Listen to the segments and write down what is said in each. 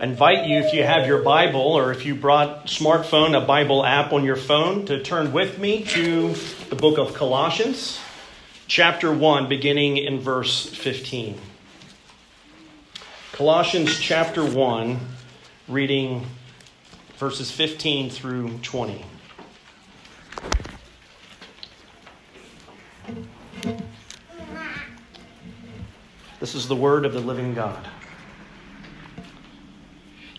Invite you, if you have your Bible or if you brought smartphone, a Bible app on your phone, to turn with me to the book of Colossians, chapter 1, beginning in verse 15. Colossians chapter 1, reading verses 15 through 20. This is the word of the living God.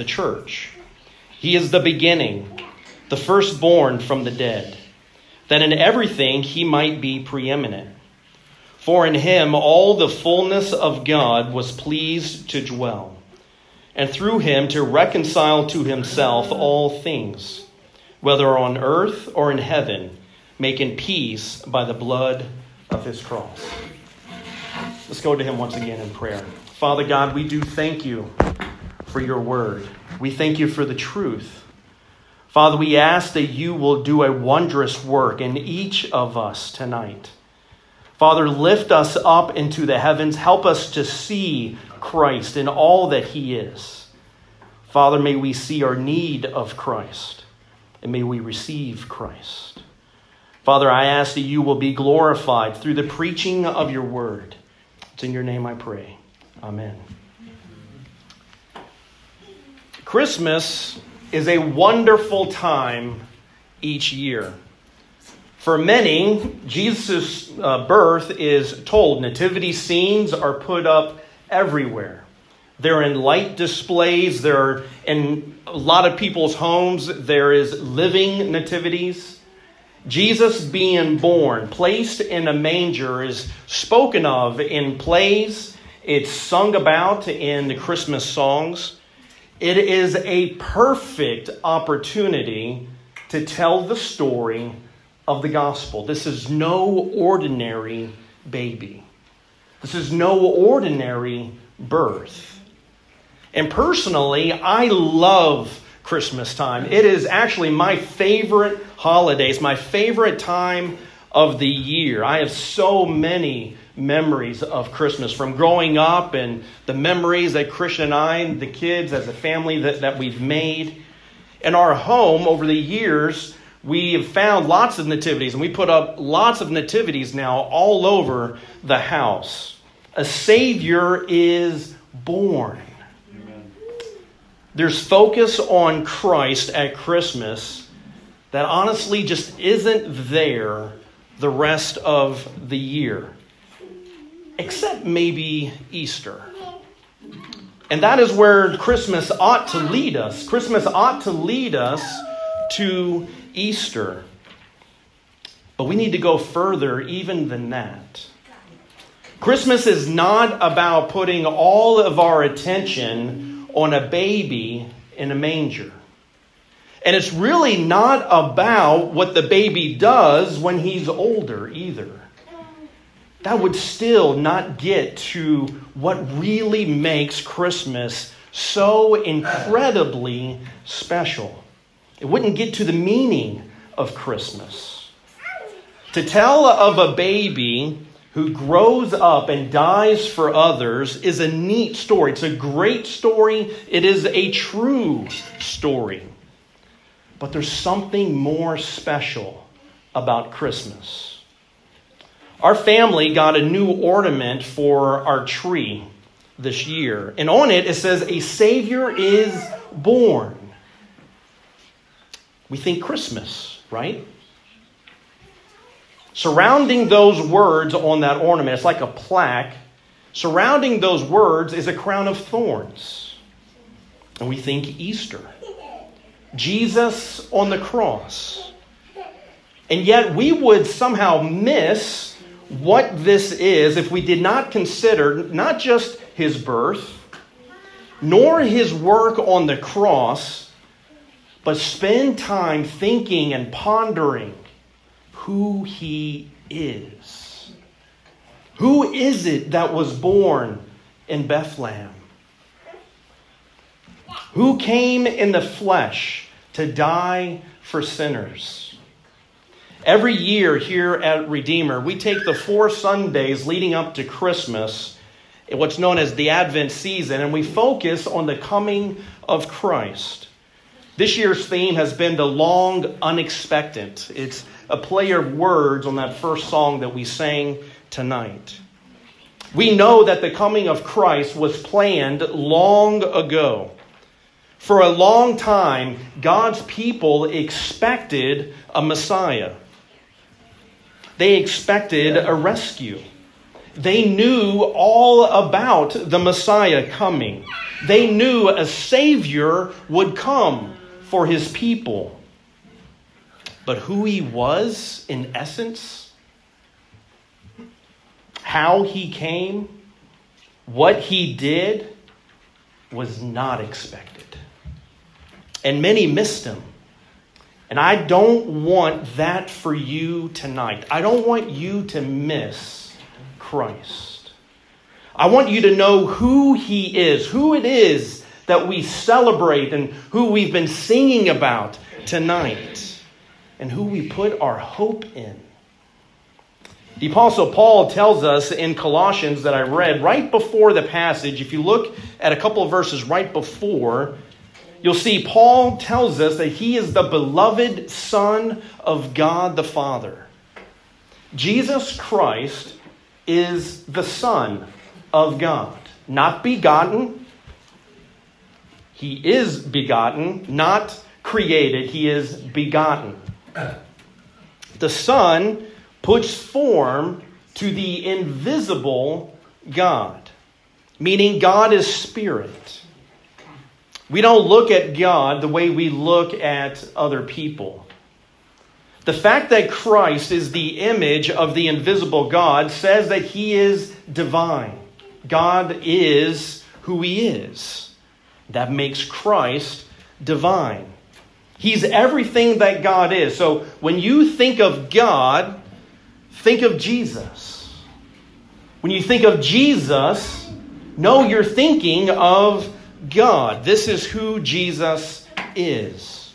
the church. He is the beginning, the firstborn from the dead, that in everything he might be preeminent. For in him all the fullness of God was pleased to dwell, and through him to reconcile to himself all things, whether on earth or in heaven, making peace by the blood of his cross. Let's go to him once again in prayer. Father God, we do thank you for your word. We thank you for the truth. Father, we ask that you will do a wondrous work in each of us tonight. Father, lift us up into the heavens. Help us to see Christ in all that he is. Father, may we see our need of Christ and may we receive Christ. Father, I ask that you will be glorified through the preaching of your word. It's in your name I pray. Amen. Christmas is a wonderful time each year. For many, Jesus' uh, birth is told. Nativity scenes are put up everywhere. They're in light displays. They're in a lot of people's homes. There is living nativities. Jesus being born, placed in a manger, is spoken of in plays. It's sung about in the Christmas songs. It is a perfect opportunity to tell the story of the gospel. This is no ordinary baby. This is no ordinary birth. And personally, I love Christmas time. It is actually my favorite holiday. It's my favorite time of the year. I have so many memories of Christmas from growing up and the memories that Christian and I, the kids as a family that, that we've made. In our home over the years, we have found lots of nativities and we put up lots of nativities now all over the house. A Savior is born. There's focus on Christ at Christmas that honestly just isn't there the rest of the year except maybe Easter. And that is where Christmas ought to lead us. Christmas ought to lead us to Easter. But we need to go further even than that. Christmas is not about putting all of our attention on a baby in a manger. And it's really not about what the baby does when he's older either that would still not get to what really makes Christmas so incredibly special. It wouldn't get to the meaning of Christmas. To tell of a baby who grows up and dies for others is a neat story. It's a great story. It is a true story. But there's something more special about Christmas. Our family got a new ornament for our tree this year. And on it, it says, A Savior is born. We think Christmas, right? Surrounding those words on that ornament, it's like a plaque. Surrounding those words is a crown of thorns. And we think Easter. Jesus on the cross. And yet we would somehow miss what this is if we did not consider not just his birth, nor his work on the cross, but spend time thinking and pondering who he is. Who is it that was born in Bethlehem? Who came in the flesh to die for sinners? Every year here at Redeemer, we take the four Sundays leading up to Christmas, what's known as the Advent season, and we focus on the coming of Christ. This year's theme has been the long unexpected. It's a play of words on that first song that we sang tonight. We know that the coming of Christ was planned long ago. For a long time, God's people expected a Messiah. They expected a rescue. They knew all about the Messiah coming. They knew a Savior would come for his people. But who he was, in essence, how he came, what he did, was not expected. And many missed him. And I don't want that for you tonight. I don't want you to miss Christ. I want you to know who he is, who it is that we celebrate, and who we've been singing about tonight, and who we put our hope in. The Apostle Paul tells us in Colossians that I read right before the passage, if you look at a couple of verses right before, you'll see Paul tells us that he is the beloved Son of God the Father. Jesus Christ is the Son of God, not begotten. He is begotten, not created. He is begotten. The Son puts form to the invisible God, meaning God is spirit. We don't look at God the way we look at other people. The fact that Christ is the image of the invisible God says that he is divine. God is who he is. That makes Christ divine. He's everything that God is. So when you think of God, think of Jesus. When you think of Jesus, know you're thinking of God. This is who Jesus is.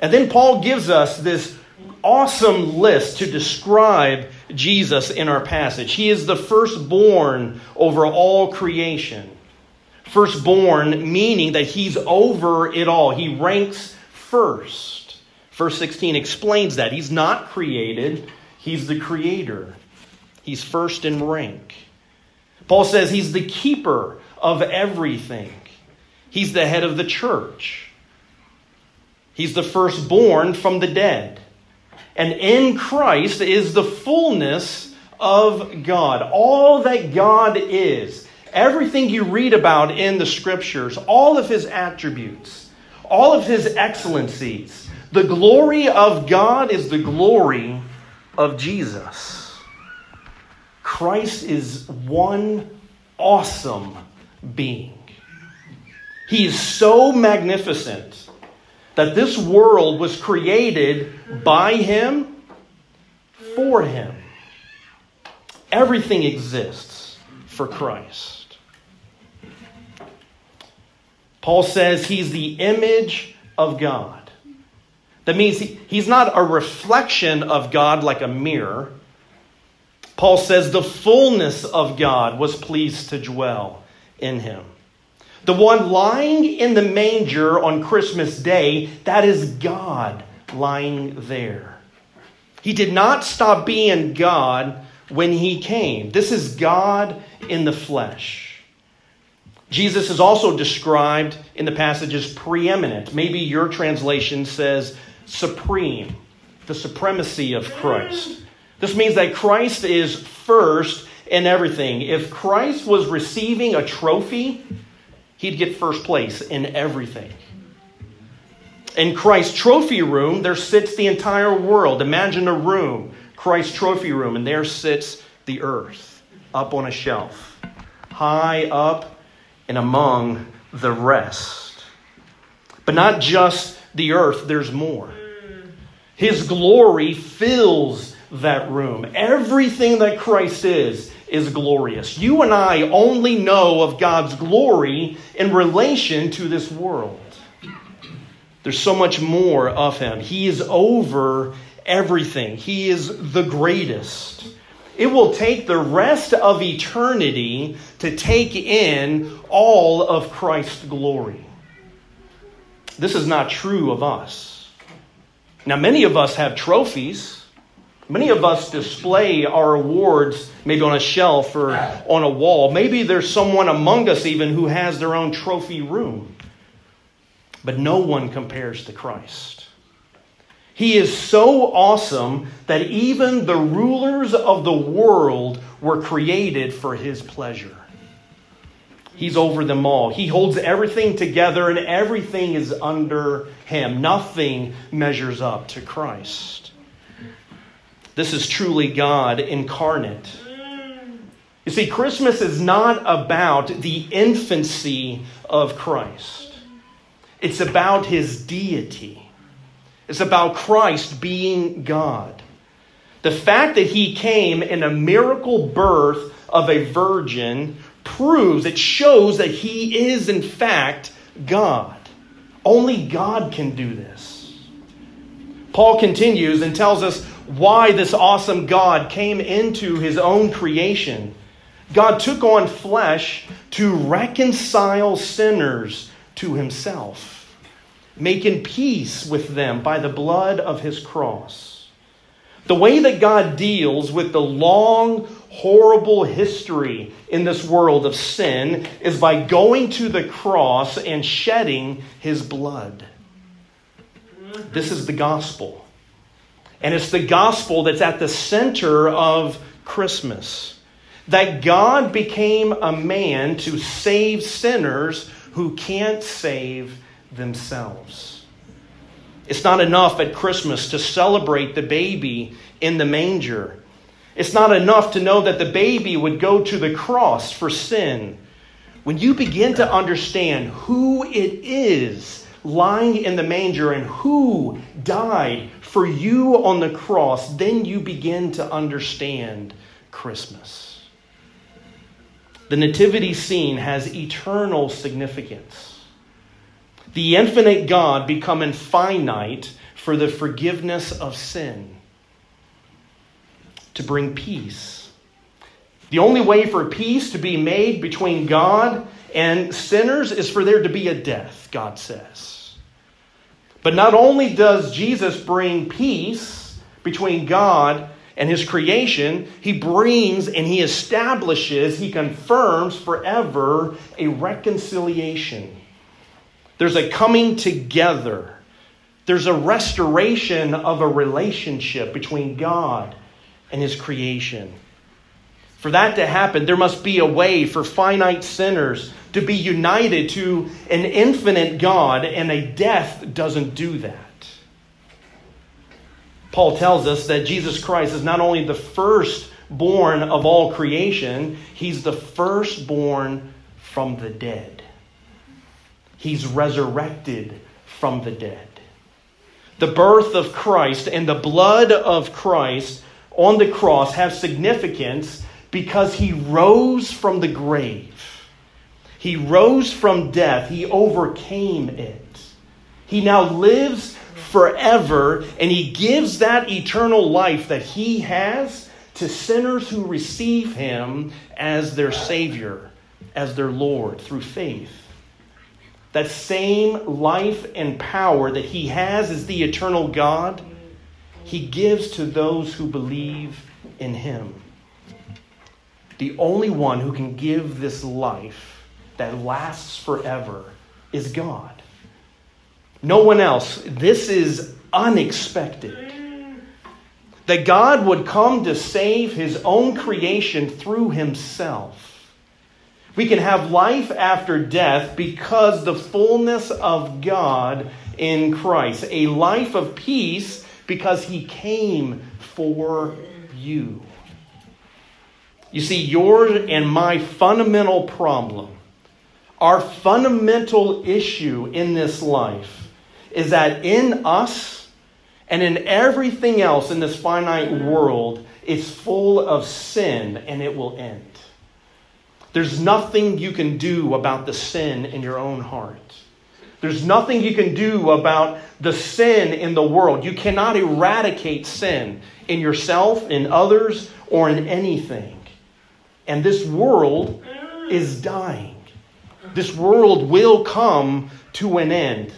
And then Paul gives us this awesome list to describe Jesus in our passage. He is the firstborn over all creation. Firstborn meaning that he's over it all, he ranks first. Verse 16 explains that. He's not created, he's the creator. He's first in rank. Paul says he's the keeper of everything. He's the head of the church. He's the firstborn from the dead. And in Christ is the fullness of God. All that God is, everything you read about in the scriptures, all of his attributes, all of his excellencies, the glory of God is the glory of Jesus. Christ is one awesome being. He is so magnificent that this world was created by him for him. Everything exists for Christ. Paul says he's the image of God. That means he, he's not a reflection of God like a mirror. Paul says the fullness of God was pleased to dwell in him. The one lying in the manger on Christmas Day, that is God lying there. He did not stop being God when he came. This is God in the flesh. Jesus is also described in the passage as preeminent. Maybe your translation says supreme, the supremacy of Christ. This means that Christ is first in everything. If Christ was receiving a trophy, he'd get first place in everything. In Christ's trophy room, there sits the entire world. Imagine a room, Christ's trophy room, and there sits the earth up on a shelf. High up and among the rest. But not just the earth, there's more. His glory fills that room. Everything that Christ is, is glorious. You and I only know of God's glory in relation to this world. There's so much more of Him. He is over everything, He is the greatest. It will take the rest of eternity to take in all of Christ's glory. This is not true of us. Now, many of us have trophies. Many of us display our awards maybe on a shelf or on a wall. Maybe there's someone among us even who has their own trophy room. But no one compares to Christ. He is so awesome that even the rulers of the world were created for his pleasure. He's over them all. He holds everything together and everything is under him. Nothing measures up to Christ. This is truly God incarnate. You see, Christmas is not about the infancy of Christ, it's about his deity. It's about Christ being God. The fact that he came in a miracle birth of a virgin proves, it shows that he is, in fact, God. Only God can do this. Paul continues and tells us why this awesome God came into his own creation. God took on flesh to reconcile sinners to himself making peace with them by the blood of his cross. The way that God deals with the long, horrible history in this world of sin is by going to the cross and shedding his blood. This is the gospel. And it's the gospel that's at the center of Christmas. That God became a man to save sinners who can't save themselves. It's not enough at Christmas to celebrate the baby in the manger. It's not enough to know that the baby would go to the cross for sin. When you begin to understand who it is lying in the manger and who died for you on the cross, then you begin to understand Christmas. The nativity scene has eternal significance the infinite God becoming finite for the forgiveness of sin, to bring peace. The only way for peace to be made between God and sinners is for there to be a death, God says. But not only does Jesus bring peace between God and his creation, he brings and he establishes, he confirms forever a reconciliation there's a coming together. There's a restoration of a relationship between God and His creation. For that to happen, there must be a way for finite sinners to be united to an infinite God, and a death doesn't do that. Paul tells us that Jesus Christ is not only the firstborn of all creation, he's the firstborn from the dead. He's resurrected from the dead. The birth of Christ and the blood of Christ on the cross have significance because he rose from the grave. He rose from death. He overcame it. He now lives forever, and he gives that eternal life that he has to sinners who receive him as their Savior, as their Lord through faith that same life and power that he has as the eternal God, he gives to those who believe in him. The only one who can give this life that lasts forever is God. No one else. This is unexpected. That God would come to save his own creation through himself we can have life after death because the fullness of God in Christ. A life of peace because he came for you. You see, your and my fundamental problem Our fundamental issue in this life is that in us and in everything else in this finite world is full of sin and it will end. There's nothing you can do about the sin in your own heart. There's nothing you can do about the sin in the world. You cannot eradicate sin in yourself, in others, or in anything. And this world is dying. This world will come to an end.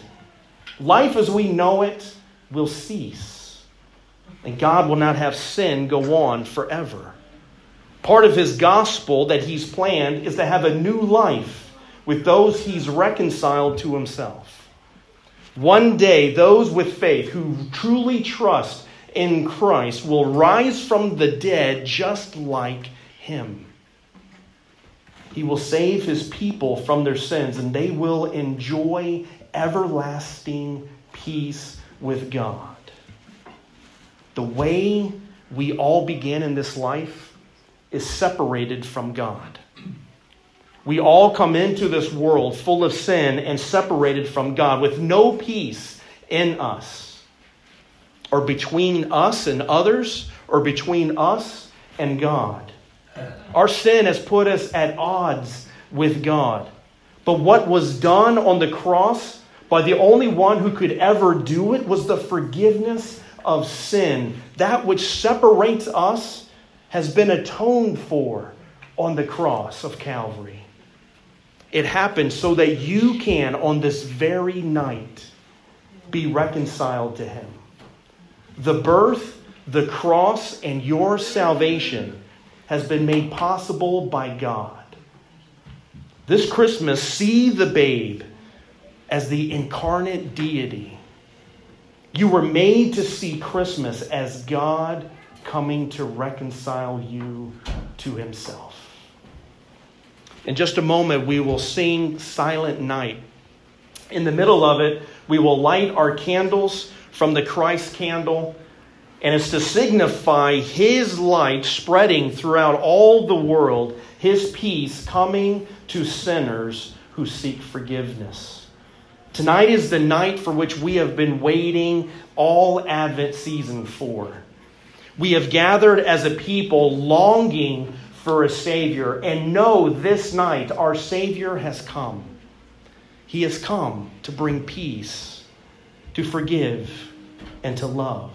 Life as we know it will cease. And God will not have sin go on forever. Part of his gospel that he's planned is to have a new life with those he's reconciled to himself. One day, those with faith who truly trust in Christ will rise from the dead just like him. He will save his people from their sins, and they will enjoy everlasting peace with God. The way we all begin in this life is separated from God. We all come into this world full of sin and separated from God with no peace in us, or between us and others, or between us and God. Our sin has put us at odds with God. But what was done on the cross by the only one who could ever do it was the forgiveness of sin, that which separates us has been atoned for on the cross of Calvary. It happened so that you can, on this very night, be reconciled to Him. The birth, the cross, and your salvation has been made possible by God. This Christmas, see the babe as the incarnate deity. You were made to see Christmas as God coming to reconcile you to himself. In just a moment, we will sing Silent Night. In the middle of it, we will light our candles from the Christ candle, and it's to signify his light spreading throughout all the world, his peace coming to sinners who seek forgiveness. Tonight is the night for which we have been waiting all Advent season for. We have gathered as a people longing for a Savior and know this night our Savior has come. He has come to bring peace, to forgive, and to love.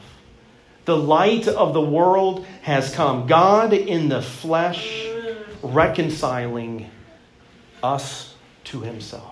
The light of the world has come. God in the flesh reconciling us to Himself.